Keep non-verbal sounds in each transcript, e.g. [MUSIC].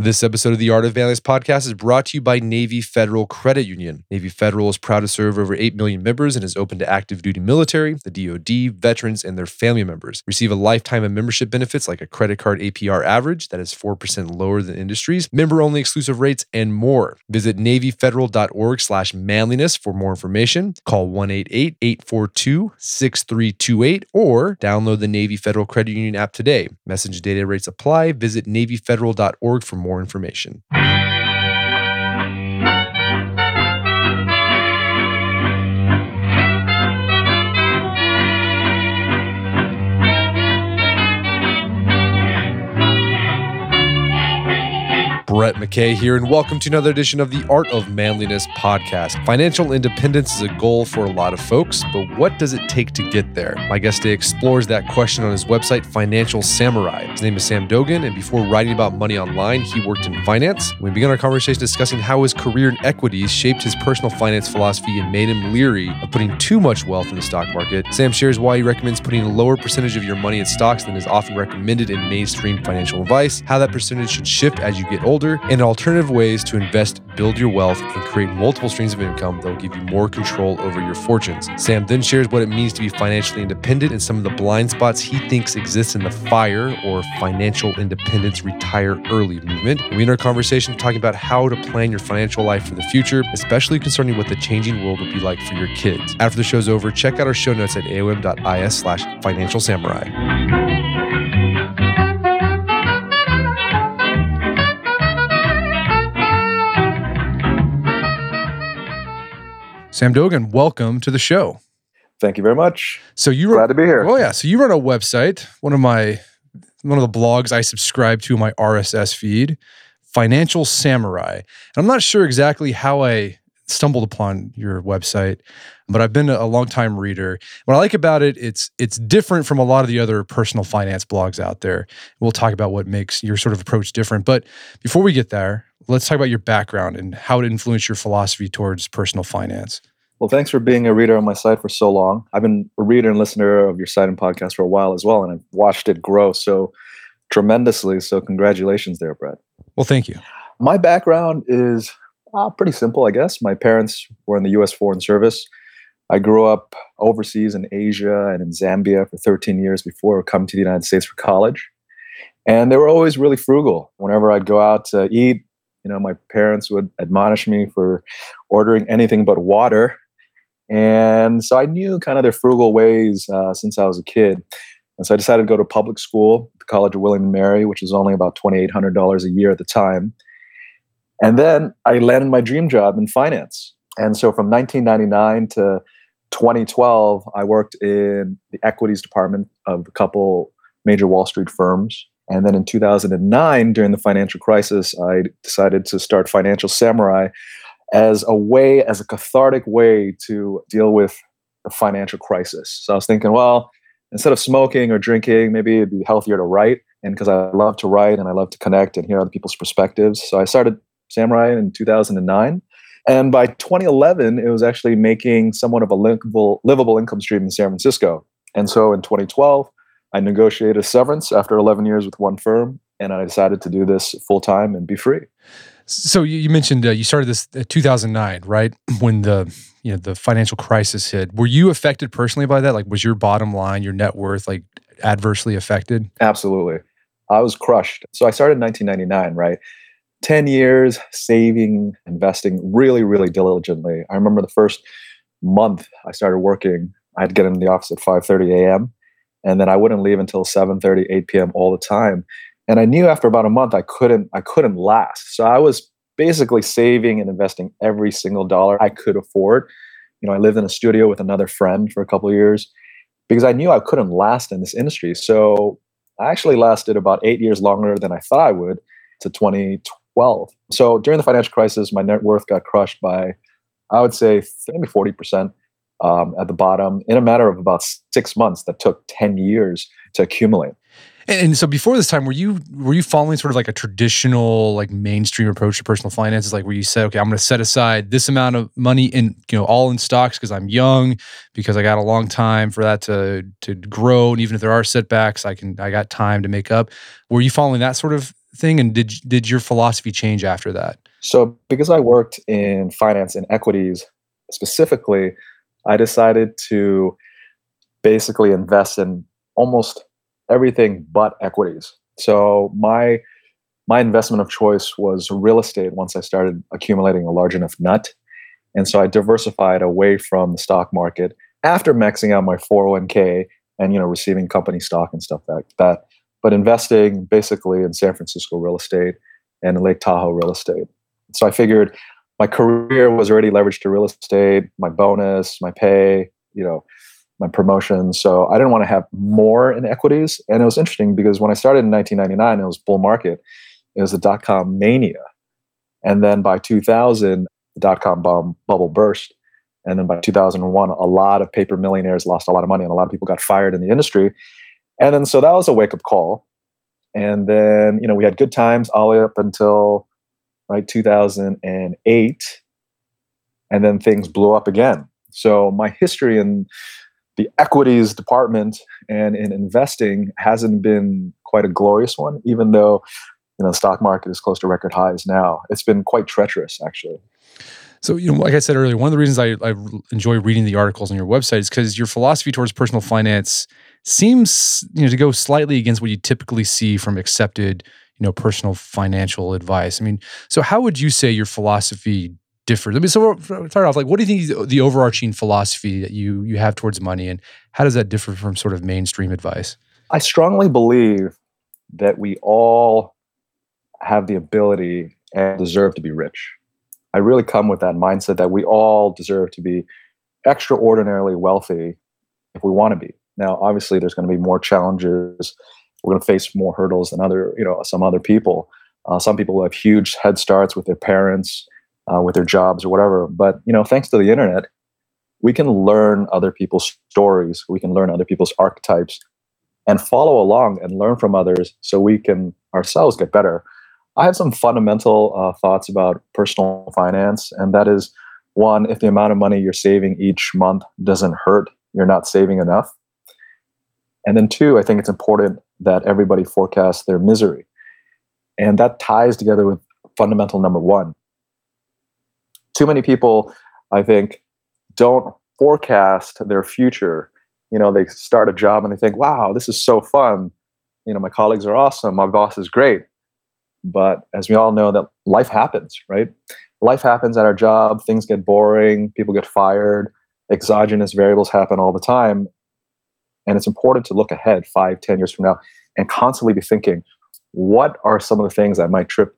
This episode of the Art of Manliness podcast is brought to you by Navy Federal Credit Union. Navy Federal is proud to serve over 8 million members and is open to active duty military, the DoD, veterans, and their family members. Receive a lifetime of membership benefits like a credit card APR average that is 4% lower than industries, member only exclusive rates, and more. Visit NavyFederal.org slash manliness for more information. Call 188 842 6328 or download the Navy Federal Credit Union app today. Message data rates apply. Visit NavyFederal.org for more information. Brett McKay here, and welcome to another edition of the Art of Manliness podcast. Financial independence is a goal for a lot of folks, but what does it take to get there? My guest today explores that question on his website, Financial Samurai. His name is Sam Dogen, and before writing about money online, he worked in finance. We began our conversation discussing how his career in equities shaped his personal finance philosophy and made him leery of putting too much wealth in the stock market. Sam shares why he recommends putting a lower percentage of your money in stocks than is often recommended in mainstream financial advice, how that percentage should shift as you get older, and alternative ways to invest, build your wealth, and create multiple streams of income that will give you more control over your fortunes. Sam then shares what it means to be financially independent and some of the blind spots he thinks exist in the FIRE or Financial Independence Retire Early movement. We end our conversation talking about how to plan your financial life for the future, especially concerning what the changing world will be like for your kids. After the show's over, check out our show notes at aom.is slash financial samurai. Sam Dogen, welcome to the show. Thank you very much. So you glad to be here. Oh yeah, so you run a website, one of my one of the blogs I subscribe to my RSS feed, Financial Samurai. And I'm not sure exactly how I stumbled upon your website, but I've been a long time reader. What I like about it, it's it's different from a lot of the other personal finance blogs out there. We'll talk about what makes your sort of approach different. But before we get there, let's talk about your background and how it influenced your philosophy towards personal finance. Well, thanks for being a reader on my site for so long. I've been a reader and listener of your site and podcast for a while as well, and I've watched it grow so tremendously. So, congratulations there, Brett. Well, thank you. My background is uh, pretty simple, I guess. My parents were in the U.S. Foreign Service. I grew up overseas in Asia and in Zambia for 13 years before coming to the United States for college. And they were always really frugal. Whenever I'd go out to eat, you know, my parents would admonish me for ordering anything but water. And so I knew kind of their frugal ways uh, since I was a kid. And so I decided to go to public school, the College of William and Mary, which was only about $2,800 a year at the time. And then I landed my dream job in finance. And so from 1999 to 2012, I worked in the equities department of a couple major Wall Street firms. And then in 2009, during the financial crisis, I decided to start Financial Samurai as a way, as a cathartic way to deal with the financial crisis. So I was thinking, well, instead of smoking or drinking, maybe it'd be healthier to write. And because I love to write and I love to connect and hear other people's perspectives. So I started Samurai in 2009. And by 2011, it was actually making somewhat of a livable, livable income stream in San Francisco. And so in 2012, I negotiated a severance after 11 years with one firm, and I decided to do this full time and be free. So you mentioned uh, you started this 2009, right? [CLEARS THROAT] When the you know the financial crisis hit. Were you affected personally by that? Like, was your bottom line, your net worth, like adversely affected? Absolutely, I was crushed. So I started in 1999, right? 10 years saving, investing really, really diligently. I remember the first month I started working, I'd get in the office at 5:30 a.m and then I wouldn't leave until 7:30, 8 p.m. all the time. And I knew after about a month I couldn't I couldn't last. So I was basically saving and investing every single dollar I could afford. You know, I lived in a studio with another friend for a couple years because I knew I couldn't last in this industry. So I actually lasted about eight years longer than I thought I would to 2012. So during the financial crisis, my net worth got crushed by, I would say, maybe 40% um, at the bottom in a matter of about six months that took 10 years to accumulate. And, and, so before this time, were you were you following sort of like a traditional like mainstream approach to personal finances, like where you said, okay, I'm going to set aside this amount of money in you know all in stocks because I'm young, because I got a long time for that to to grow, and even if there are setbacks, I can I got time to make up. Were you following that sort of thing? And did did your philosophy change after that? So, because I worked in finance and equities specifically, I decided to basically invest in almost everything but equities. So, my my investment of choice was real estate once I started accumulating a large enough nut. And so I diversified away from the stock market after maxing out my 401k and you know receiving company stock and stuff like that. But investing basically in San Francisco real estate and Lake Tahoe real estate. So I figured my career was already leveraged to real estate, my bonus, my pay, you know, my promotion. So I didn't want to have more in equities. And it was interesting because when I started in 1999, it was bull market. It was the dot com mania. And then by 2000, the dot com bomb bubble burst. And then by 2001, a lot of paper millionaires lost a lot of money and a lot of people got fired in the industry. And then so that was a wake up call. And then, you know, we had good times all the way up until right 2008. And then things blew up again. So my history in the equities department and in investing hasn't been quite a glorious one, even though you know the stock market is close to record highs now. It's been quite treacherous, actually. So, you know, like I said earlier, one of the reasons I, I enjoy reading the articles on your website is because your philosophy towards personal finance seems, you know, to go slightly against what you typically see from accepted, you know, personal financial advice. I mean, so how would you say your philosophy differs? I mean, so start off like, what do you think the overarching philosophy that you you have towards money, and how does that differ from sort of mainstream advice? I strongly believe that we all have the ability and deserve to be rich. I really come with that mindset that we all deserve to be extraordinarily wealthy if we want to be. Now, obviously, there's going to be more challenges. We're going to face more hurdles than other, you know, some other people. Uh, some people have huge head starts with their parents, uh, with their jobs, or whatever. But you know, thanks to the internet, we can learn other people's stories. We can learn other people's archetypes, and follow along and learn from others, so we can ourselves get better. I have some fundamental uh, thoughts about personal finance, and that is one, if the amount of money you're saving each month doesn't hurt, you're not saving enough. And then two, I think it's important that everybody forecasts their misery. And that ties together with fundamental number one. Too many people, I think, don't forecast their future. You know, they start a job and they think, wow, this is so fun. You know, my colleagues are awesome. My boss is great. But as we all know, that life happens, right? Life happens at our job. Things get boring. People get fired. Exogenous variables happen all the time. And it's important to look ahead five, ten years from now and constantly be thinking, what are some of the things that might trip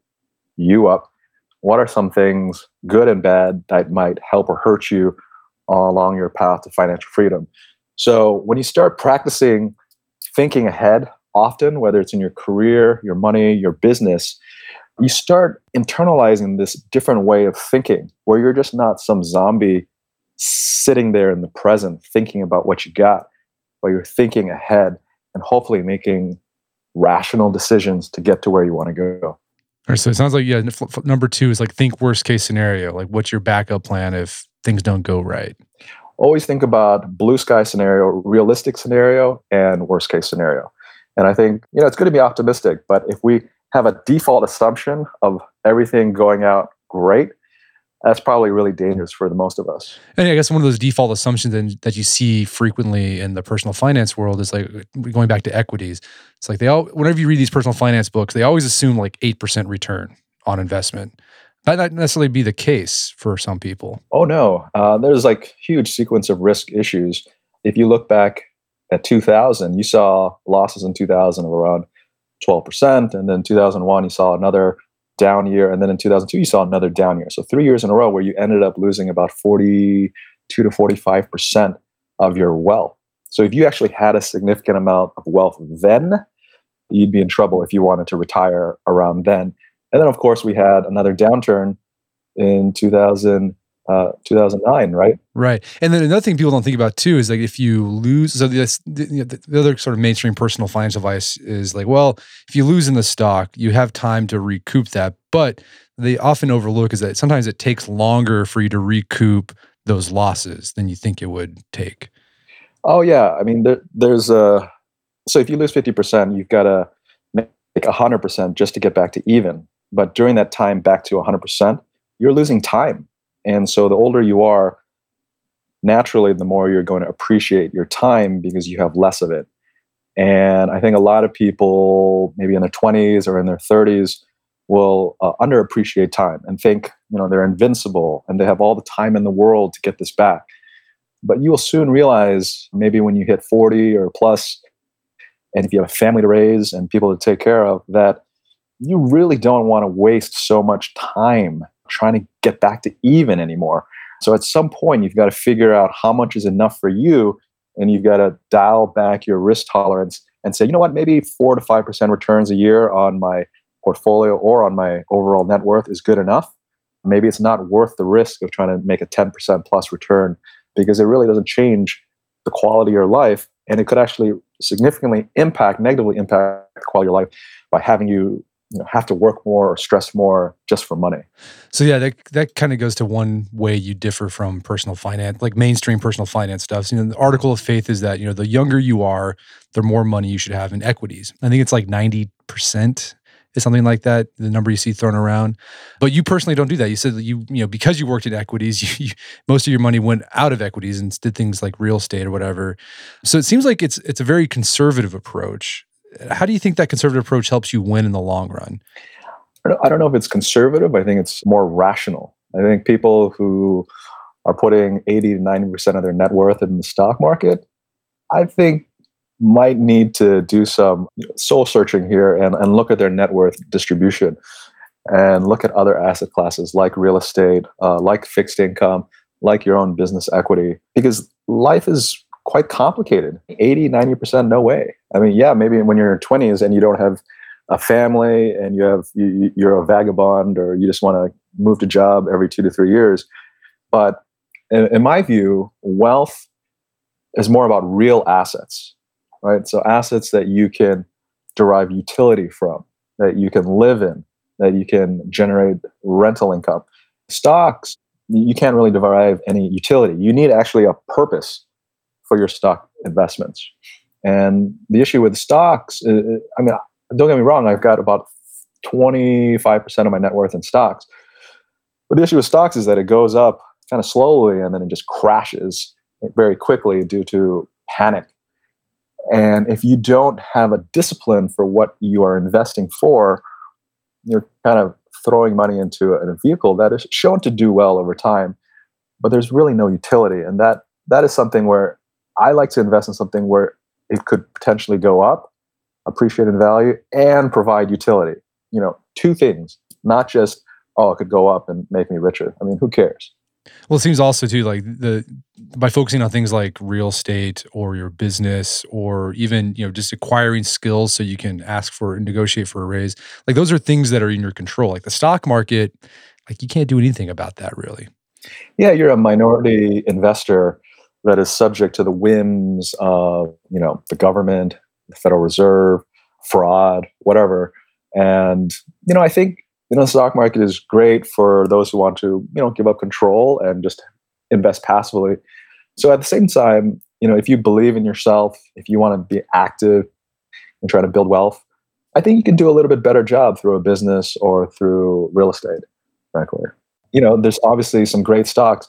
you up? What are some things, good and bad, that might help or hurt you along your path to financial freedom? So when you start practicing thinking ahead often, whether it's in your career, your money, your business, you start internalizing this different way of thinking where you're just not some zombie sitting there in the present thinking about what you got, but you're thinking ahead and hopefully making rational decisions to get to where you want to go. So it sounds like yeah. Number two is like think worst case scenario. Like, what's your backup plan if things don't go right? Always think about blue sky scenario, realistic scenario, and worst case scenario. And I think, you know, it's good to be optimistic, but if we have a default assumption of everything going out great, that's probably really dangerous for the most of us. And I guess one of those default assumptions that you see frequently in the personal finance world is like going back to equities. It's like they all, whenever you read these personal finance books, they always assume like 8% return on investment. That not necessarily be the case for some people. Oh, no. Uh, there's like huge sequence of risk issues. If you look back at 2000, you saw losses in 2000 of around 12%. And then 2001, you saw another down year. And then in 2002, you saw another down year. So three years in a row where you ended up losing about 42 to 45% of your wealth. So if you actually had a significant amount of wealth then, you'd be in trouble if you wanted to retire around then. And then, of course, we had another downturn in 2000 uh, 2009, right? Right. And then another thing people don't think about too is like if you lose, so the, the, the other sort of mainstream personal finance advice is like, well, if you lose in the stock, you have time to recoup that. But they often overlook is that sometimes it takes longer for you to recoup those losses than you think it would take. Oh yeah, I mean, there, there's a so if you lose fifty percent, you've got to like 100% just to get back to even. But during that time back to 100%, you're losing time. And so the older you are, naturally, the more you're going to appreciate your time because you have less of it. And I think a lot of people, maybe in their 20s or in their 30s, will uh, underappreciate time and think you know they're invincible and they have all the time in the world to get this back. But you will soon realize, maybe when you hit 40 or plus, and if you have a family to raise and people to take care of, that you really don't want to waste so much time trying to get back to even anymore. So at some point, you've got to figure out how much is enough for you, and you've got to dial back your risk tolerance and say, you know what, maybe four to five percent returns a year on my portfolio or on my overall net worth is good enough. Maybe it's not worth the risk of trying to make a 10% plus return because it really doesn't change the quality of your life. And it could actually significantly impact, negatively impact the quality of your life by having you you know have to work more or stress more just for money. So yeah that that kind of goes to one way you differ from personal finance like mainstream personal finance stuff. So, you know the article of faith is that you know the younger you are the more money you should have in equities. I think it's like 90% is something like that the number you see thrown around. But you personally don't do that. You said that you you know because you worked in equities [LAUGHS] you, you, most of your money went out of equities and did things like real estate or whatever. So it seems like it's it's a very conservative approach how do you think that conservative approach helps you win in the long run? I don't know if it's conservative. I think it's more rational. I think people who are putting 80 to 90% of their net worth in the stock market, I think might need to do some soul searching here and, and look at their net worth distribution and look at other asset classes like real estate, uh, like fixed income, like your own business equity, because life is quite complicated. 80 90% no way. I mean yeah maybe when you're in your 20s and you don't have a family and you have you, you're a vagabond or you just want to move to job every two to three years. But in, in my view wealth is more about real assets right? So assets that you can derive utility from that you can live in that you can generate rental income. Stocks you can't really derive any utility. You need actually a purpose for your stock investments. And the issue with stocks, I mean, don't get me wrong, I've got about 25% of my net worth in stocks. But the issue with stocks is that it goes up kind of slowly and then it just crashes very quickly due to panic. And if you don't have a discipline for what you are investing for, you're kind of throwing money into a, vehicle that is shown to do well over time, but there's really no utility. And that that is something where I like to invest in something where it could potentially go up, appreciate in value, and provide utility. You know, two things, not just, oh, it could go up and make me richer. I mean, who cares? Well, it seems also too like the by focusing on things like real estate or your business or even you know just acquiring skills so you can ask for and negotiate for a raise. Like those are things that are in your control. Like the stock market, like you can't do anything about that really. Yeah, you're a minority investor that is subject to the whims of you know the government, the Federal Reserve, fraud, whatever. And you know, I think you know the stock market is great for those who want to you know give up control and just invest passively. So at the same time, you know, if you believe in yourself, if you want to be active and try to build wealth, I think you can do a little bit better job through a business or through real estate, frankly. You know, there's obviously some great stocks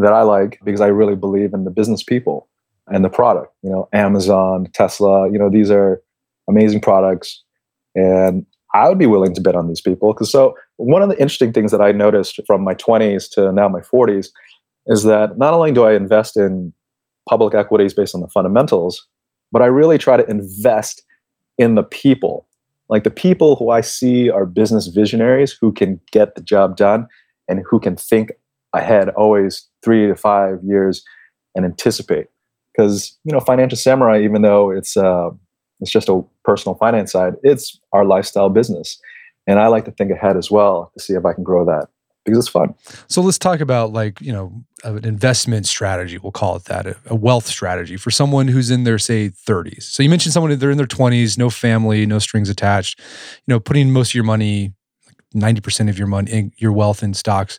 that I like because I really believe in the business people and the product. You know, Amazon, Tesla, you know, these are amazing products. And I would be willing to bet on these people. Because so one of the interesting things that I noticed from my 20s to now my 40s is that not only do I invest in public equities based on the fundamentals, but I really try to invest in the people. Like the people who I see are business visionaries who can get the job done and who can think ahead always three to five years and anticipate. Because you know financial samurai even though it's uh, it's just a personal finance side it's our lifestyle business. And i like to think ahead as well to see if i can grow that because it's fun. So let's talk about like you know an investment strategy we'll call it that a wealth strategy for someone who's in their say 30s so you mentioned someone they're in their 20s no family no strings attached you know putting most of your money 90% of your money your wealth in stocks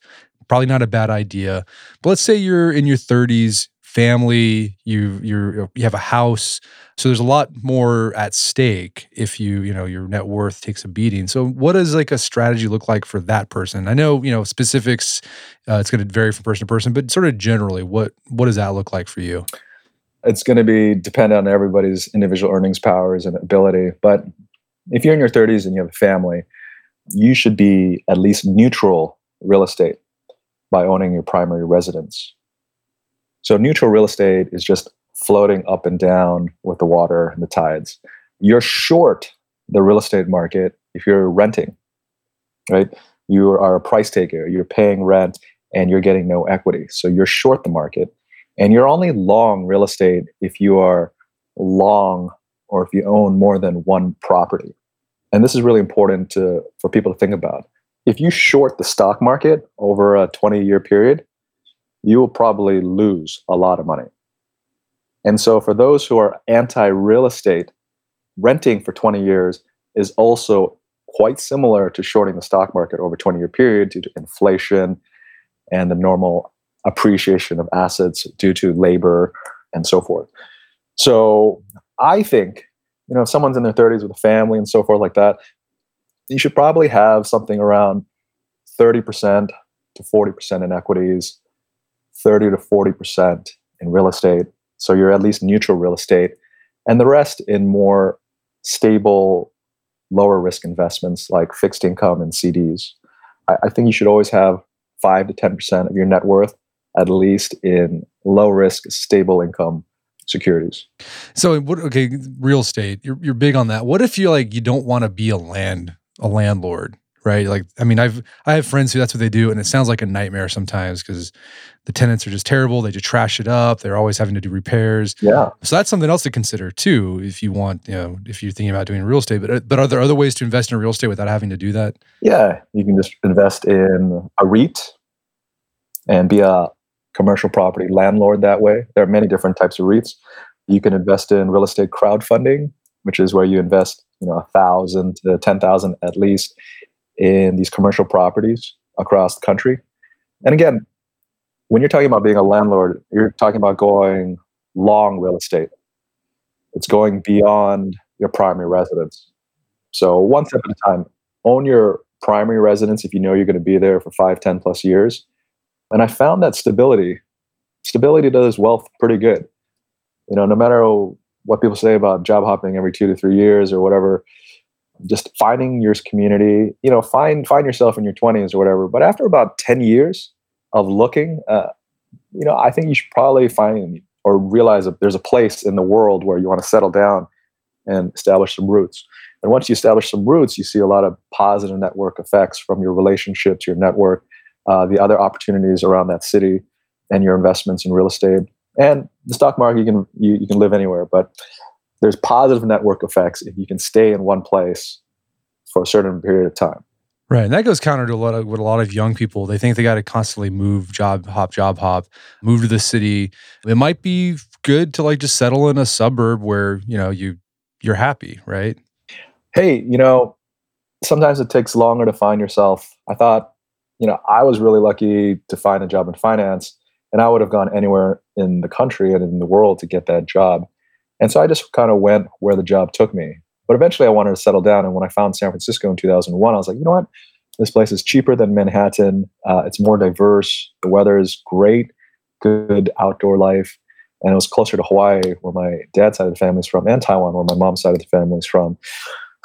probably not a bad idea. But let's say you're in your 30s, family, you you you have a house. So there's a lot more at stake if you, you know, your net worth takes a beating. So what does like a strategy look like for that person? I know, you know, specifics uh, it's going to vary from person to person, but sort of generally, what what does that look like for you? It's going to be dependent on everybody's individual earnings powers and ability, but if you're in your 30s and you have a family, you should be at least neutral real estate by owning your primary residence. So neutral real estate is just floating up and down with the water and the tides. You're short the real estate market if you're renting, right? You are a price taker, you're paying rent and you're getting no equity. So you're short the market. And you're only long real estate if you are long or if you own more than one property. And this is really important to, for people to think about. If you short the stock market over a 20 year period, you will probably lose a lot of money. And so, for those who are anti real estate, renting for 20 years is also quite similar to shorting the stock market over a 20 year period due to inflation and the normal appreciation of assets due to labor and so forth. So, I think, you know, if someone's in their 30s with a family and so forth like that, you should probably have something around 30% to 40% in equities 30 to 40% in real estate. So you're at least neutral real estate, and the rest in more stable, lower risk investments like fixed income and CDs. I, I think you should always have 5 to 10% of your net worth at least in low risk, stable income securities. So what okay, real estate, you're you're big on that. What if you like you don't want to be a land a landlord? right? Like, I mean, I've I have friends who that's what they do, and it sounds like a nightmare sometimes because the tenants are just terrible. They just trash it up. They're always having to do repairs. Yeah. So that's something else to consider too, if you want, you know, if you're thinking about doing real estate. But uh, but are there other ways to invest in real estate without having to do that? Yeah, you can just invest in a REIT and be a commercial property landlord that way. There are many different types of REITs. You can invest in real estate crowdfunding, which is where you invest, you know, a thousand to ten thousand at least in these commercial properties across the country. And again, when you're talking about being a landlord, you're talking about going long real estate. It's going beyond your primary residence. So one step at a time, own your primary residence if you know you're going to be there for five, 10 plus years. And I found that stability, stability does wealth pretty good. You know, no matter what people say about job hopping every two to three years or whatever, just finding your community you know find find yourself in your 20s or whatever. But after about 10 years of looking uh, you know i think you should probably find or realize that there's a place in the world where you want to settle down and establish some roots. And once you establish some roots you see a lot of positive network effects from your relationships your network uh, the other opportunities around that city and your investments in real estate and the stock market you can you, you can live anywhere but there's positive network effects if you can stay in one place for a certain period of time. Right. And that goes counter to a lot of what a lot of young people, they think they got to constantly move, job hop, job hop, move to the city. It might be good to like just settle in a suburb where, you know, you you're happy, right? Hey, you know, sometimes it takes longer to find yourself. I thought, you know, I was really lucky to find a job in finance and I would have gone anywhere in the country and in the world to get that job. And so I just kind of went where the job took me. But eventually I wanted to settle down. And when I found San Francisco in 2001, I was like, you know what? This place is cheaper than Manhattan. Uh, it's more diverse. The weather is great, good outdoor life. And it was closer to Hawaii, where my dad's side of the family is from, and Taiwan, where my mom's side of the family is from.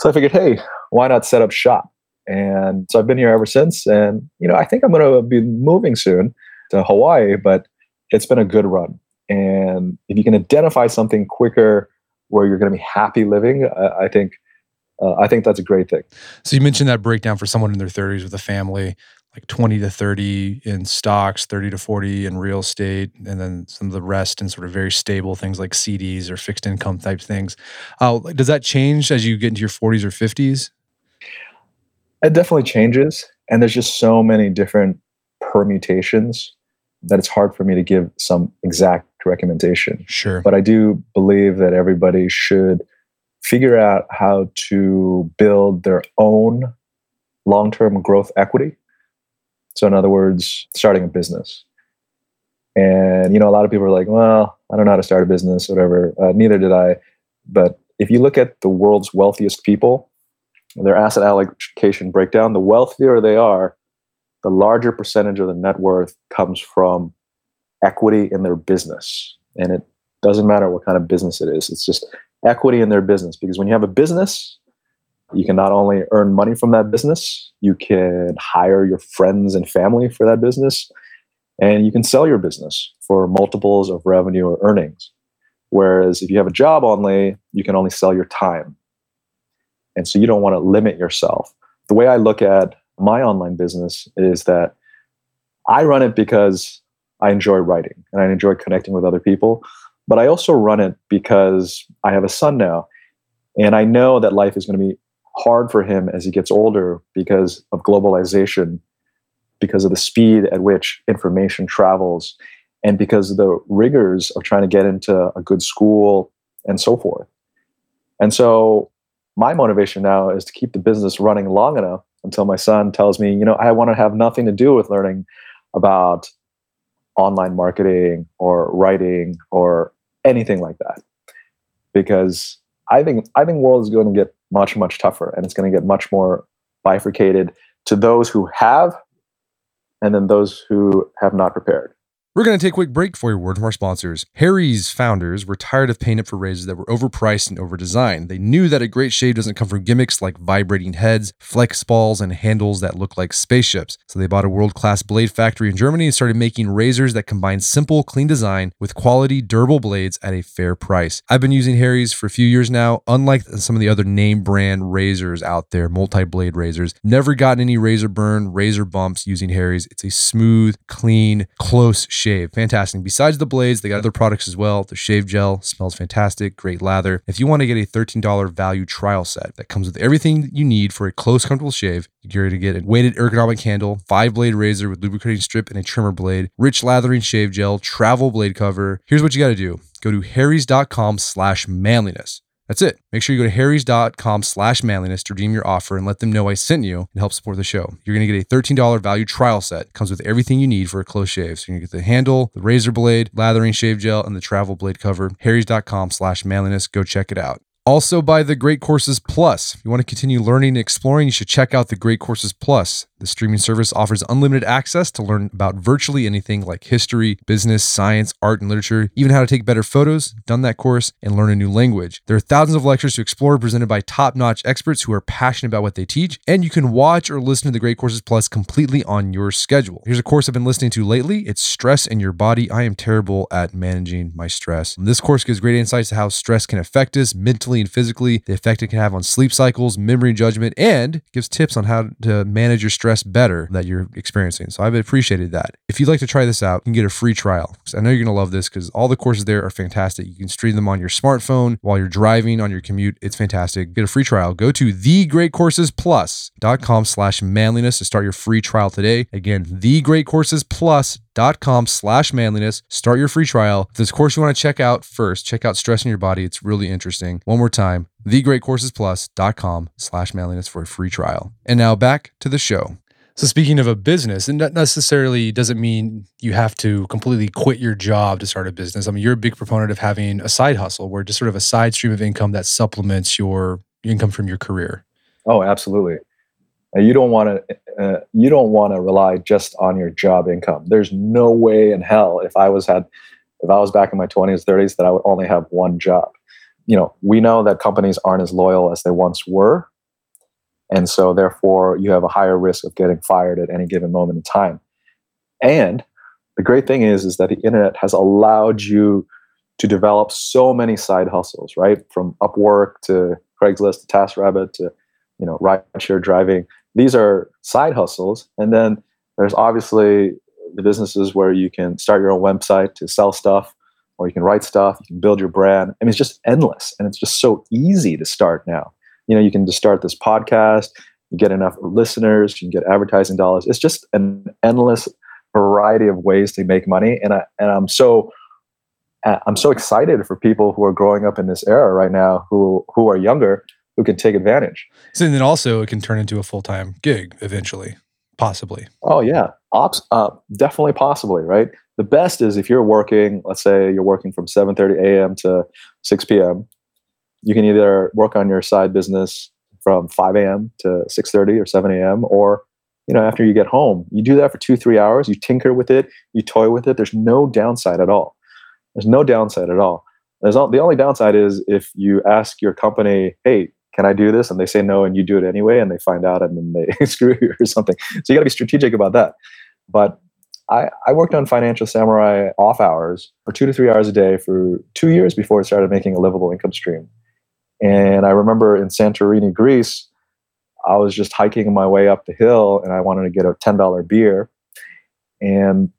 So I figured, hey, why not set up shop? And so I've been here ever since. And, you know, I think I'm going to be moving soon to Hawaii, but it's been a good run. And if you can identify something quicker where you're going to be happy living, I, I think uh, I think that's a great thing. So you mentioned that breakdown for someone in their 30s with a family, like 20 to 30 in stocks, 30 to 40 in real estate, and then some of the rest in sort of very stable things like CDs or fixed income type things. Uh, does that change as you get into your 40s or 50s? It definitely changes, and there's just so many different permutations that it's hard for me to give some exact recommendation. Sure. But I do believe that everybody should figure out how to build their own long term growth equity. So, in other words, starting a business. And you know, a lot of people are like, "Well, I don't know how to start a business, whatever." Uh, neither did I. But if you look at the world's wealthiest people, their asset allocation breakdown, the wealthier they are, the larger percentage of the net worth comes from equity in their business. And it doesn't matter what kind of business it is, it's just equity in their business. Because when you have a business, you can not only earn money from that business, you can hire your friends and family for that business, and you can sell your business for multiples of revenue or earnings. Whereas if you have a job only, you can only sell your time. And so you don't want to limit yourself. The way I look at my online business is that I run it because I enjoy writing and I enjoy connecting with other people. But I also run it because I have a son now. And I know that life is going to be hard for him as he gets older because of globalization, because of the speed at which information travels, and because of the rigors of trying to get into a good school and so forth. And so my motivation now is to keep the business running long enough until my son tells me, you know, I want to have nothing to do with learning about online marketing or writing or anything like that. Because I think I think world is going to get much much tougher and it's going to get much more bifurcated to those who have and then those who have not prepared. We're going to take a quick break for a word from our sponsors. Harry's founders were tired of paying up for razors that were overpriced and overdesigned. They knew that a great shave doesn't come from gimmicks like vibrating heads, flex balls, and handles that look like spaceships. So they bought a world class blade factory in Germany and started making razors that combine simple, clean design with quality, durable blades at a fair price. I've been using Harry's for a few years now. Unlike some of the other name brand razors out there, multi blade razors, never gotten any razor burn, razor bumps using Harry's. It's a smooth, clean, close shave shave. Fantastic. Besides the blades, they got other products as well. The shave gel smells fantastic, great lather. If you want to get a $13 value trial set that comes with everything you need for a close, comfortable shave, you're going to get a weighted ergonomic handle, five blade razor with lubricating strip and a trimmer blade, rich lathering shave gel, travel blade cover. Here's what you got to do. Go to harrys.com slash manliness. That's it. Make sure you go to harrys.com slash manliness to redeem your offer and let them know I sent you and help support the show. You're going to get a $13 value trial set. It comes with everything you need for a close shave. So you're going to get the handle, the razor blade, lathering shave gel, and the travel blade cover. harrys.com slash manliness. Go check it out. Also, by the Great Courses Plus. If you want to continue learning and exploring, you should check out the Great Courses Plus. The streaming service offers unlimited access to learn about virtually anything like history, business, science, art, and literature, even how to take better photos, done that course, and learn a new language. There are thousands of lectures to explore presented by top notch experts who are passionate about what they teach, and you can watch or listen to the Great Courses Plus completely on your schedule. Here's a course I've been listening to lately it's Stress in Your Body. I am terrible at managing my stress. This course gives great insights to how stress can affect us mentally and physically, the effect it can have on sleep cycles, memory judgment, and gives tips on how to manage your stress better that you're experiencing. So I've appreciated that. If you'd like to try this out, you can get a free trial. I know you're going to love this because all the courses there are fantastic. You can stream them on your smartphone while you're driving on your commute. It's fantastic. Get a free trial. Go to thegreatcoursesplus.com slash manliness to start your free trial today. Again, thegreatcoursesplus.com com slash manliness. Start your free trial. This course you want to check out first, check out Stress in Your Body. It's really interesting. One more time, thegreatcoursesplus.com slash manliness for a free trial. And now back to the show. So speaking of a business, and that necessarily doesn't mean you have to completely quit your job to start a business. I mean, you're a big proponent of having a side hustle where just sort of a side stream of income that supplements your income from your career. Oh, absolutely. You don't want to uh, you don't want to rely just on your job income. There's no way in hell if I was had if I was back in my 20s, 30s that I would only have one job you know, we know that companies aren't as loyal as they once were. And so therefore you have a higher risk of getting fired at any given moment in time. And the great thing is, is that the internet has allowed you to develop so many side hustles, right? From Upwork to Craigslist to TaskRabbit to, you know, rideshare driving. These are side hustles. And then there's obviously the businesses where you can start your own website to sell stuff or you can write stuff, you can build your brand. I mean, it's just endless and it's just so easy to start now. You know, you can just start this podcast, you get enough listeners, you can get advertising dollars. It's just an endless variety of ways to make money. And I and I'm so uh, I'm so excited for people who are growing up in this era right now who who are younger who can take advantage. So then also it can turn into a full time gig eventually, possibly. Oh yeah, ops uh, definitely possibly right the best is if you're working, let's say you're working from 7:30 a.m. to 6 p.m. You can either work on your side business from 5 a.m. to 6:30 or 7 a.m. or you know after you get home. You do that for two three hours. You tinker with it. You toy with it. There's no downside at all. There's no downside at all. There's all, the only downside is if you ask your company, "Hey, can I do this?" and they say no, and you do it anyway, and they find out, and then they [LAUGHS] screw you or something. So you got to be strategic about that. But I, I worked on Financial Samurai off hours for two to three hours a day for two years before it started making a livable income stream. And I remember in Santorini, Greece, I was just hiking my way up the hill and I wanted to get a $10 beer. And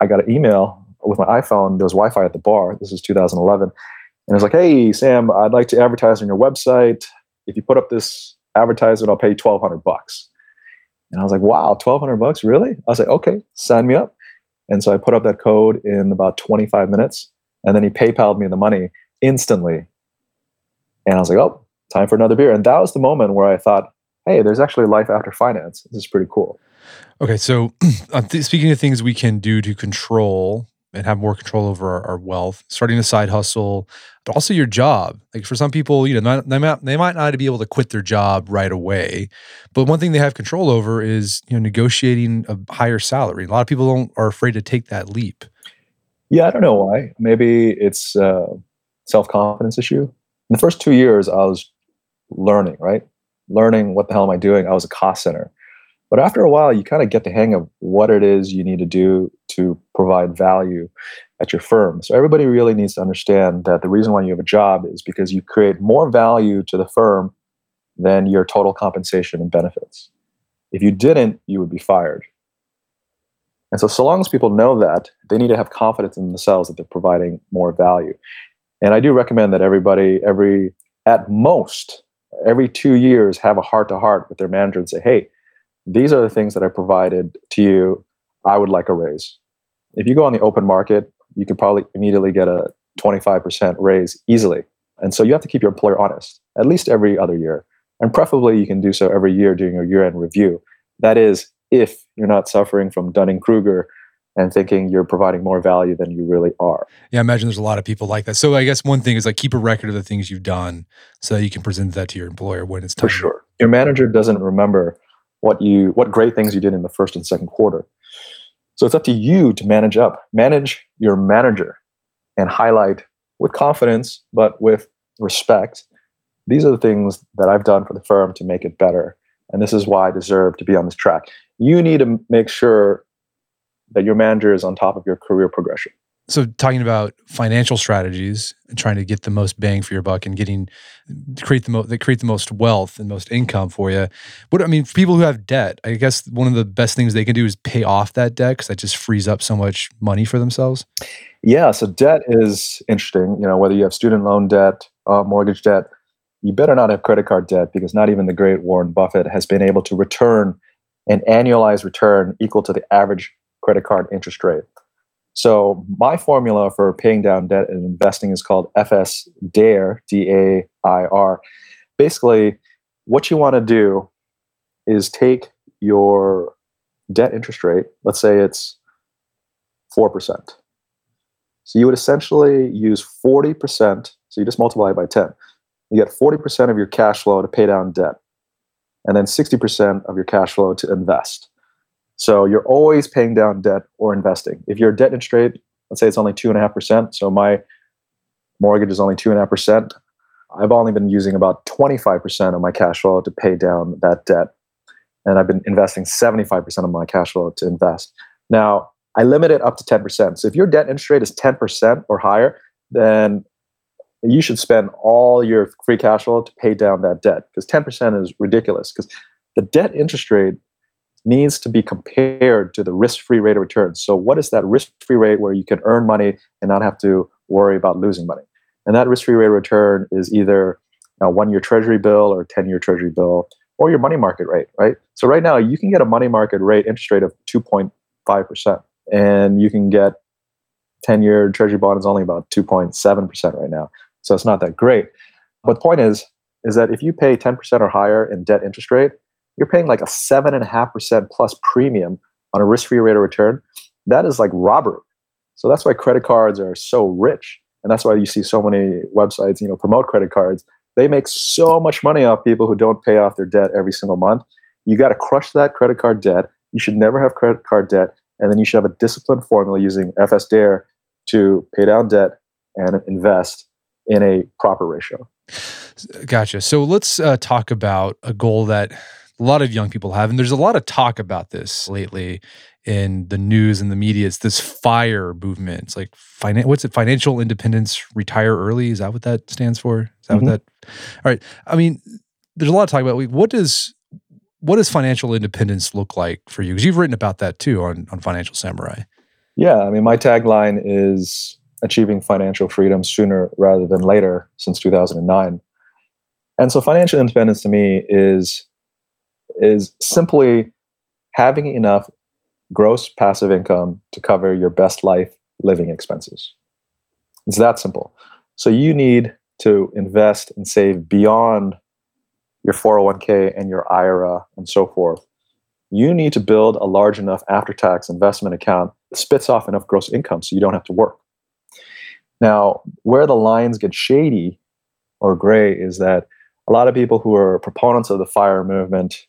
I got an email with my iPhone. There was Wi Fi at the bar. This is 2011. And it was like, hey, Sam, I'd like to advertise on your website. If you put up this advertisement, I'll pay you 1200 bucks. And I was like, wow, 1200 bucks, really? I was like, okay, sign me up. And so I put up that code in about 25 minutes. And then he PayPal'd me the money instantly. And I was like, oh, time for another beer. And that was the moment where I thought, hey, there's actually life after finance. This is pretty cool. Okay. So, [CLEARS THROAT] speaking of things we can do to control and have more control over our, our, wealth, starting a side hustle, but also your job. Like for some people, you know, they might, they might not be able to quit their job right away, but one thing they have control over is you know negotiating a higher salary. A lot of people don't are afraid to take that leap. Yeah, I don't know why. Maybe it's a self confidence issue. In the first two years, I was learning, right? Learning what the hell am I doing? I was a cost center. But after a while, you kind of get the hang of what it is you need to do to provide value at your firm. So everybody really needs to understand that the reason why you have a job is because you create more value to the firm than your total compensation and benefits. If you didn't, you would be fired. And so, so long as people know that, they need to have confidence in themselves that they're providing more value. And I do recommend that everybody, every at most, every two years, have a heart to heart with their manager and say, hey, these are the things that I provided to you. I would like a raise. If you go on the open market, you could probably immediately get a 25% raise easily. And so you have to keep your employer honest at least every other year. And preferably you can do so every year during your year end review. That is, if you're not suffering from Dunning Kruger and thinking you're providing more value than you really are. Yeah, I imagine there's a lot of people like that. So I guess one thing is like keep a record of the things you've done so that you can present that to your employer when it's time. For sure. Your manager doesn't remember what you what great things you did in the first and second quarter. So it's up to you to manage up. Manage your manager and highlight with confidence but with respect. These are the things that I've done for the firm to make it better. And this is why I deserve to be on this track. You need to make sure that your manager is on top of your career progression so talking about financial strategies and trying to get the most bang for your buck and getting create the most create the most wealth and most income for you what i mean for people who have debt i guess one of the best things they can do is pay off that debt because that just frees up so much money for themselves. Yeah so debt is interesting you know whether you have student loan debt uh, mortgage debt you better not have credit card debt because not even the great warren buffett has been able to return an annualized return equal to the average credit card interest rate so my formula for paying down debt and investing is called FS DAIR, D A I R. Basically, what you want to do is take your debt interest rate, let's say it's 4%. So you would essentially use 40%, so you just multiply it by 10. You get 40% of your cash flow to pay down debt, and then 60% of your cash flow to invest. So you're always paying down debt or investing. If your debt interest rate, let's say it's only two and a half percent, so my mortgage is only two and a half percent, I've only been using about 25% of my cash flow to pay down that debt. And I've been investing 75% of my cash flow to invest. Now, I limit it up to 10%. So if your debt interest rate is 10% or higher, then you should spend all your free cash flow to pay down that debt because 10% is ridiculous because the debt interest rate needs to be compared to the risk-free rate of return. So what is that risk-free rate where you can earn money and not have to worry about losing money? And that risk-free rate of return is either a one-year treasury bill or a 10-year treasury bill or your money market rate, right? So right now you can get a money market rate interest rate of 2.5% and you can get 10-year treasury bond is only about 2.7% right now. So it's not that great. But the point is, is that if you pay 10% or higher in debt interest rate, you're paying like a seven and a half percent plus premium on a risk-free rate of return. That is like robbery. So that's why credit cards are so rich. And that's why you see so many websites, you know, promote credit cards. They make so much money off people who don't pay off their debt every single month. You got to crush that credit card debt. You should never have credit card debt. And then you should have a disciplined formula using FSDAIR to pay down debt and invest in a proper ratio. Gotcha. So let's uh, talk about a goal that a lot of young people have, and there's a lot of talk about this lately in the news and the media. It's this FIRE movement. It's like finan- what's it? Financial independence, retire early. Is that what that stands for? Is that mm-hmm. what that? All right. I mean, there's a lot of talk about what does what does financial independence look like for you? Because you've written about that too on on Financial Samurai. Yeah, I mean, my tagline is achieving financial freedom sooner rather than later since 2009. And so financial independence to me is is simply having enough gross passive income to cover your best life living expenses. It's that simple. So you need to invest and save beyond your 401k and your IRA and so forth. You need to build a large enough after tax investment account that spits off enough gross income so you don't have to work. Now, where the lines get shady or gray is that a lot of people who are proponents of the FIRE movement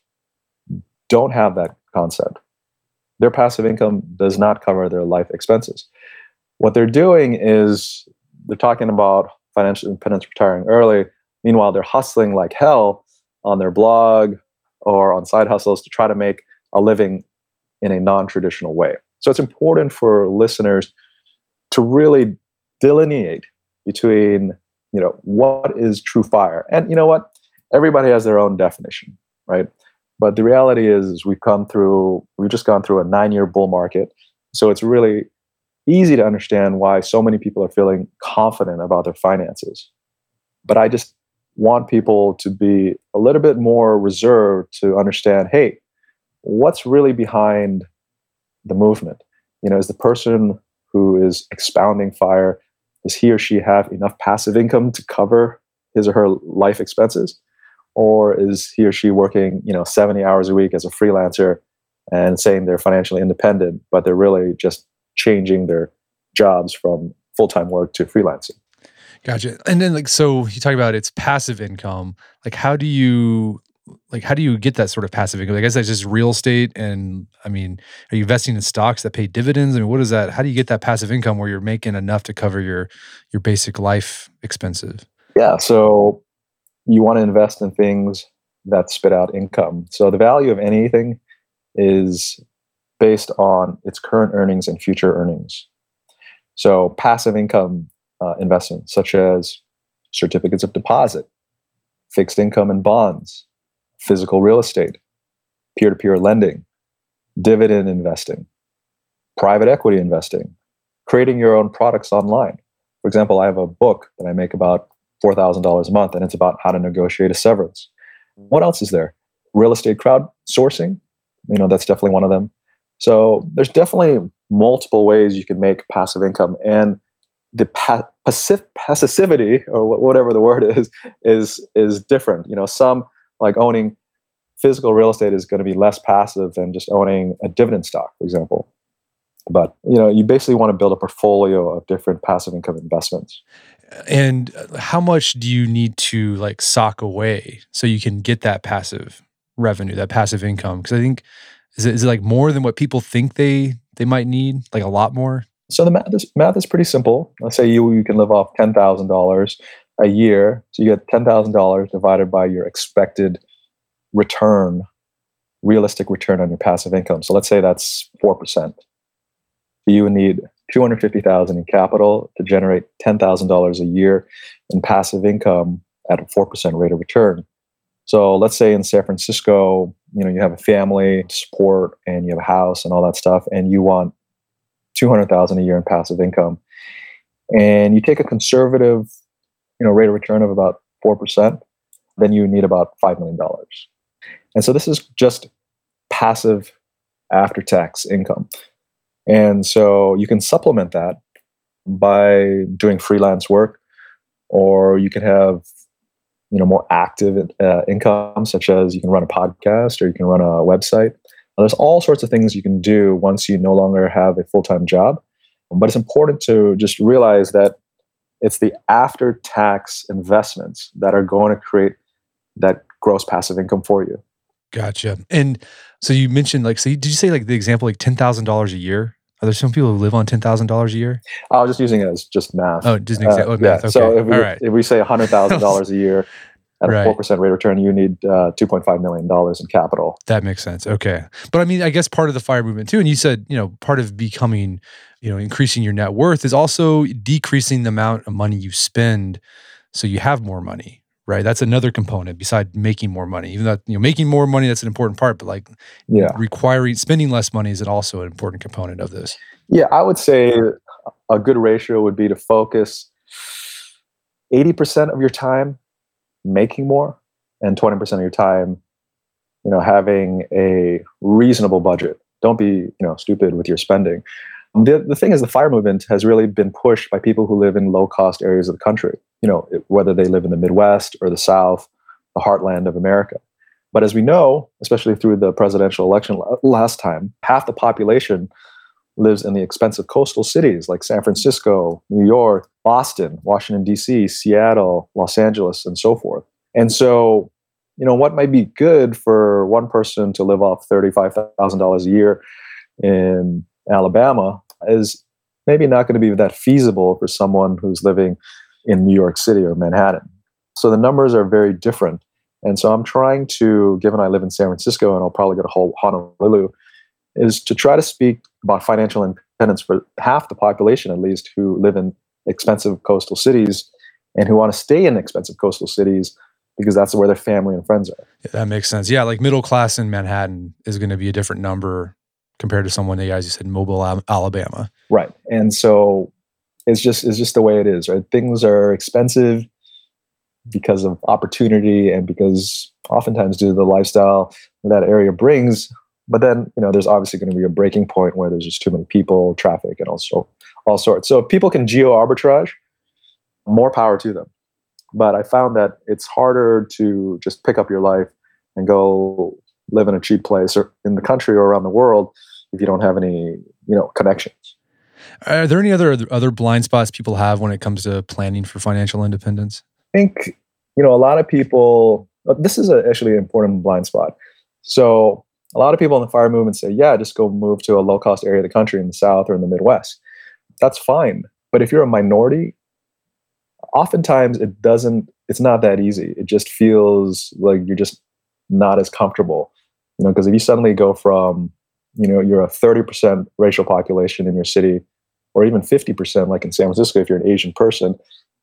don't have that concept. Their passive income does not cover their life expenses. What they're doing is they're talking about financial independence retiring early. Meanwhile, they're hustling like hell on their blog or on side hustles to try to make a living in a non traditional way. So it's important for listeners to really delineate between you know what is true fire and you know what everybody has their own definition right but the reality is, is we've come through we've just gone through a nine year bull market. So it's really easy to understand why so many people are feeling confident about their finances. But i just want people to be a little bit more reserved to understand hey what's really behind the movement? You know is the person who is expounding fire does he or she have enough passive income to cover his or her life expenses or is he or she working you know 70 hours a week as a freelancer and saying they're financially independent but they're really just changing their jobs from full-time work to freelancing gotcha and then like so you talk about it's passive income like how do you like how do you get that sort of passive income? I guess that's just real estate. And I mean, are you investing in stocks that pay dividends? I mean, what is that? How do you get that passive income where you're making enough to cover your your basic life expenses? Yeah. So you want to invest in things that spit out income. So the value of anything is based on its current earnings and future earnings. So passive income uh, investments, such as certificates of deposit, fixed income and bonds, physical real estate, peer to peer lending, dividend investing, private equity investing, creating your own products online. For example, I have a book that I make about $4,000 a month, and it's about how to negotiate a severance. What else is there? Real estate crowdsourcing, you know, that's definitely one of them. So there's definitely multiple ways you can make passive income. And the pa- passivity, or whatever the word [LAUGHS] is, is is different. You know, some like owning physical real estate is going to be less passive than just owning a dividend stock, for example. But you know, you basically want to build a portfolio of different passive income investments. And uh, how much do you need to like sock away so you can get that passive revenue, that passive income? Because I think is it, is it like more than what people think they they might need, like a lot more? So the math is math is pretty simple. Let's say you you can live off ten thousand dollars a year. So you get $10,000 divided by your expected return, realistic return on your passive income. So let's say that's 4%. You would need 250,000 in capital to generate $10,000 a year in passive income at a 4% rate of return. So let's say in San Francisco, you know, you have a family support and you have a house and all that stuff and you want 200,000 a year in passive income. And you take a conservative you know rate of return of about 4%, then you need about $5 million. And so this is just passive after tax income. And so you can supplement that by doing freelance work, or you can have you know more active uh, income, such as you can run a podcast or you can run a website. Now, there's all sorts of things you can do once you no longer have a full time job But it's important to just realize that it's the after tax investments that are going to create that gross passive income for you. Gotcha. And so you mentioned like, so did you say like the example, like $10,000 a year? Are there some people who live on ten thousand dollars a year? I was just using it as just math. Oh, just an example. Uh, yeah. Okay. So if we, right. if we say hundred thousand [LAUGHS] dollars a year at a four percent rate of return, you need uh, two point five million dollars in capital. That makes sense. Okay, but I mean, I guess part of the fire movement too, and you said you know part of becoming you know increasing your net worth is also decreasing the amount of money you spend, so you have more money right? That's another component beside making more money. Even though you know making more money that's an important part, but like yeah, requiring spending less money is also an important component of this. Yeah, I would say a good ratio would be to focus 80% of your time making more and 20% of your time you know having a reasonable budget. Don't be, you know, stupid with your spending. The, the thing is, the fire movement has really been pushed by people who live in low cost areas of the country, you know, whether they live in the Midwest or the South, the heartland of America. But as we know, especially through the presidential election last time, half the population lives in the expensive coastal cities like San Francisco, New York, Boston, Washington, D.C., Seattle, Los Angeles, and so forth. And so, you know, what might be good for one person to live off $35,000 a year in Alabama is maybe not going to be that feasible for someone who's living in New York City or Manhattan. So the numbers are very different. And so I'm trying to, given I live in San Francisco and I'll probably go to whole Honolulu, is to try to speak about financial independence for half the population, at least, who live in expensive coastal cities and who want to stay in expensive coastal cities because that's where their family and friends are. Yeah, that makes sense. Yeah, like middle class in Manhattan is going to be a different number compared to someone, as you said, Mobile, Alabama. Right. And so it's just it's just the way it is, right? Things are expensive because of opportunity and because oftentimes due to the lifestyle that area brings. But then, you know, there's obviously going to be a breaking point where there's just too many people, traffic, and also all sorts. So if people can geo arbitrage, more power to them. But I found that it's harder to just pick up your life and go live in a cheap place or in the country or around the world if you don't have any you know connections. Are there any other other blind spots people have when it comes to planning for financial independence? I think you know a lot of people uh, this is a, actually an important blind spot. So a lot of people in the fire movement say yeah just go move to a low cost area of the country in the south or in the midwest. That's fine. But if you're a minority oftentimes it doesn't it's not that easy. It just feels like you're just not as comfortable you know because if you suddenly go from you know you're a 30% racial population in your city or even 50% like in san francisco if you're an asian person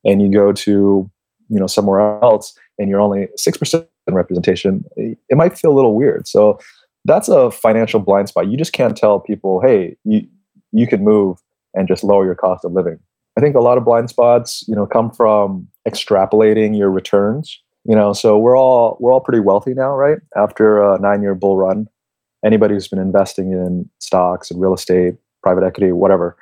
and you go to you know somewhere else and you're only 6% in representation it might feel a little weird. So that's a financial blind spot. You just can't tell people hey you you can move and just lower your cost of living. I think a lot of blind spots you know come from extrapolating your returns you know? So we're all we're all pretty wealthy now right? After a nine year bull run anybody who's been investing in stocks and real estate, private equity, whatever.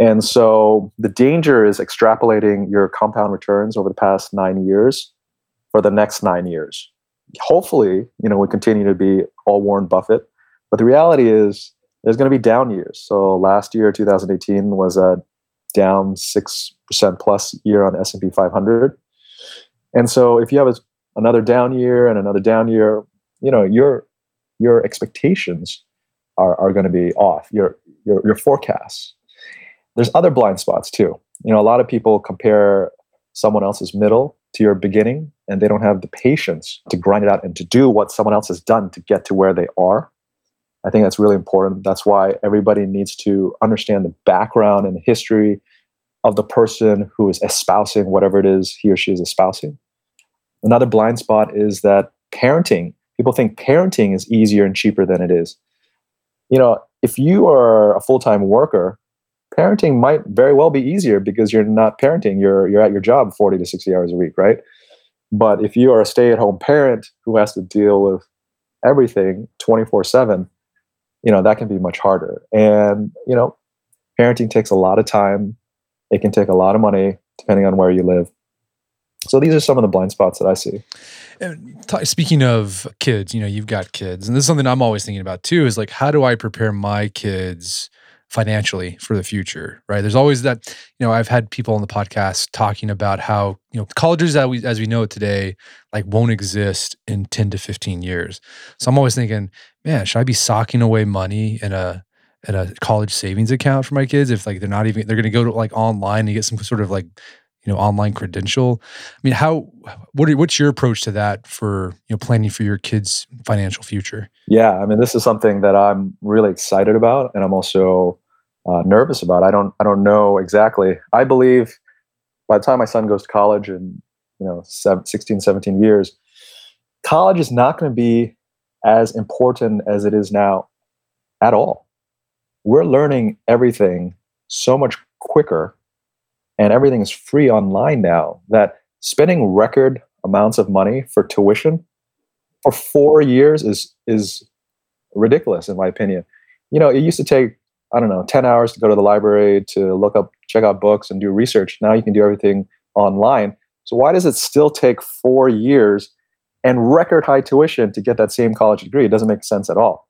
And so the danger is extrapolating your compound returns over the past nine years for the next nine years. Hopefully, you know, we continue to be all Warren Buffett, but the reality is there's going to be down years. So last year, 2018, was a down six percent plus year on S&P 500. And so if you have another down year and another down year, you know, you're your expectations are, are going to be off your, your your forecasts. There's other blind spots too. You know a lot of people compare someone else's middle to your beginning and they don't have the patience to grind it out and to do what someone else has done to get to where they are. I think that's really important. That's why everybody needs to understand the background and the history of the person who is espousing whatever it is he or she is espousing. Another blind spot is that parenting people think parenting is easier and cheaper than it is. You know, if you are a full-time worker, parenting might very well be easier because you're not parenting, you're you're at your job 40 to 60 hours a week, right? But if you are a stay-at-home parent who has to deal with everything 24/7, you know, that can be much harder. And, you know, parenting takes a lot of time. It can take a lot of money depending on where you live. So these are some of the blind spots that I see. And t- speaking of kids, you know, you've got kids, and this is something I'm always thinking about too. Is like, how do I prepare my kids financially for the future, right? There's always that, you know, I've had people on the podcast talking about how, you know, colleges that we as we know it today like won't exist in 10 to 15 years. So I'm always thinking, man, should I be socking away money in a in a college savings account for my kids if like they're not even they're going to go to like online and get some sort of like you know online credential. I mean how what are, what's your approach to that for you know planning for your kids financial future? Yeah i mean this is something that i'm really excited about and i'm also uh, nervous about. I don't i don't know exactly. I believe by the time my son goes to college in you know 16 17 years college is not going to be as important as it is now at all. We're learning everything so much quicker and everything is free online now that spending record amounts of money for tuition for four years is is ridiculous in my opinion. You know it used to take i don't know 10 hours to go to the library to look up check out books and do research. Now you can do everything online. So why does it still take four years and record high tuition to get that same college degree? It doesn't make sense at all.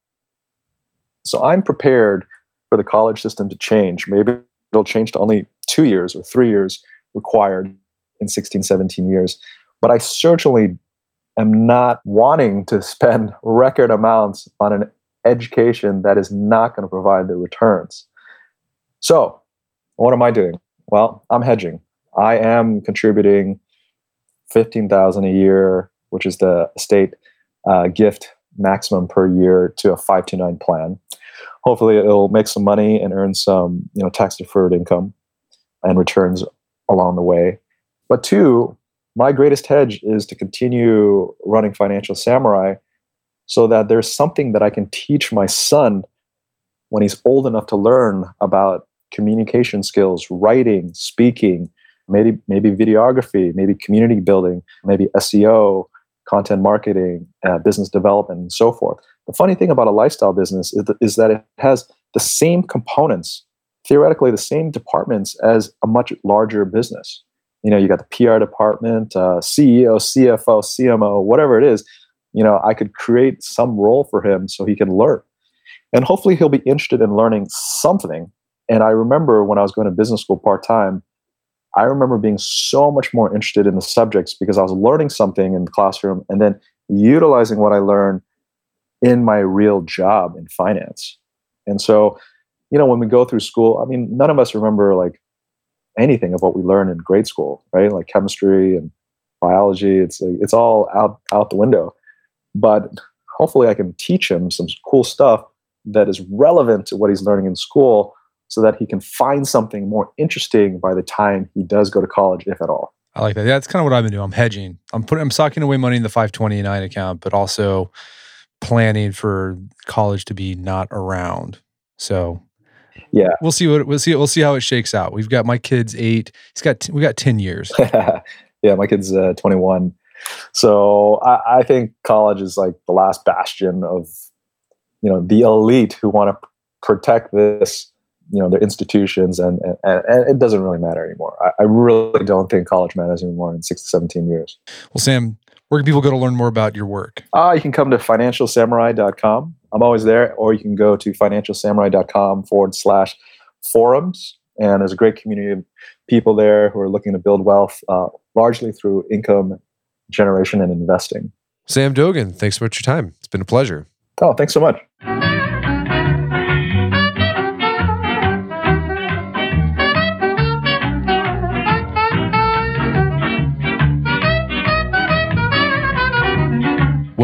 So i'm prepared for the college system to change. Maybe it'll change to only two years or three years required in 16, 17 years. But I certainly am not wanting to spend record amounts on an education that is not going to provide the returns. So, what am I doing? Well, I'm hedging. I am contributing 15,000 a year, which is the state uh, gift maximum per year to a 529 plan. Hopefully it'll make some money and earn some, you know, tax deferred income and returns along the way. But two, my greatest hedge is to continue running Financial Samurai so that there's something that I can teach my son when he's old enough to learn about communication skills, writing, speaking, maybe maybe videography, maybe community building, maybe SEO, content marketing, uh, business development, and so forth. The funny thing about a lifestyle business is, is that it has the same components theoretically the same departments as a much larger business. You know, you got the PR department, uh, CEO, CFO, CMO, whatever it is. You know, I could create some role for him so he can learn. And hopefully he'll be interested in learning something. And I remember when I was going to business school part time, I remember being so much more interested in the subjects because I was learning something in the classroom and then utilizing what I learned in my real job in finance. And so you know, when we go through school, I mean, none of us remember like anything of what we learned in grade school, right? Like chemistry and biology. It's it's all out out the window. But hopefully, I can teach him some cool stuff that is relevant to what he's learning in school, so that he can find something more interesting by the time he does go to college, if at all. I like that. That's kind of what I've been doing. I'm hedging. I'm putting. I'm socking away money in the 529 account, but also planning for college to be not around. So yeah. We'll see what we'll see we'll see how it shakes out. We've got my kid's eight he's got we got 10 years. [LAUGHS] Yeah my kid's uh, 21 so I, I, think college is like the last bastion of you know the elite who want to protect this you know their institutions and and, and it doesn't really matter anymore. I, I really don't think college matters anymore in six to 17 years. Well sam where can people go to learn more about your work? Uh, you can come to financialsamurai.com. I'm always there, or you can go to financialsamurai.com forward slash forums. And there's a great community of people there who are looking to build wealth uh, largely through income generation and investing. Sam Dogen, thanks so much for your time. It's been a pleasure. Oh, thanks so much.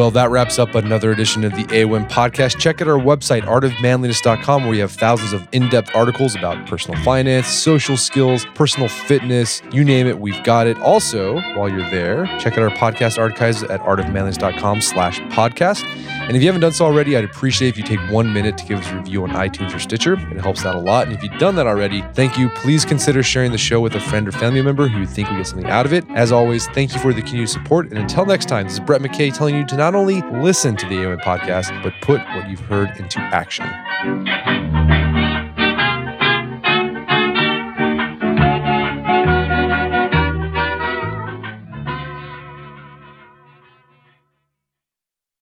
Well, that wraps up another edition of the AOM podcast. Check out our website, artofmanliness.com, where we have thousands of in depth articles about personal finance, social skills, personal fitness you name it, we've got it. Also, while you're there, check out our podcast archives at artofmanliness.com slash podcast. And if you haven't done so already, I'd appreciate if you take one minute to give us a review on iTunes or Stitcher. It helps out a lot. And if you've done that already, thank you. Please consider sharing the show with a friend or family member who you think will get something out of it. As always, thank you for the continued support. And until next time, this is Brett McKay telling you to not only listen to the AOM podcast, but put what you've heard into action.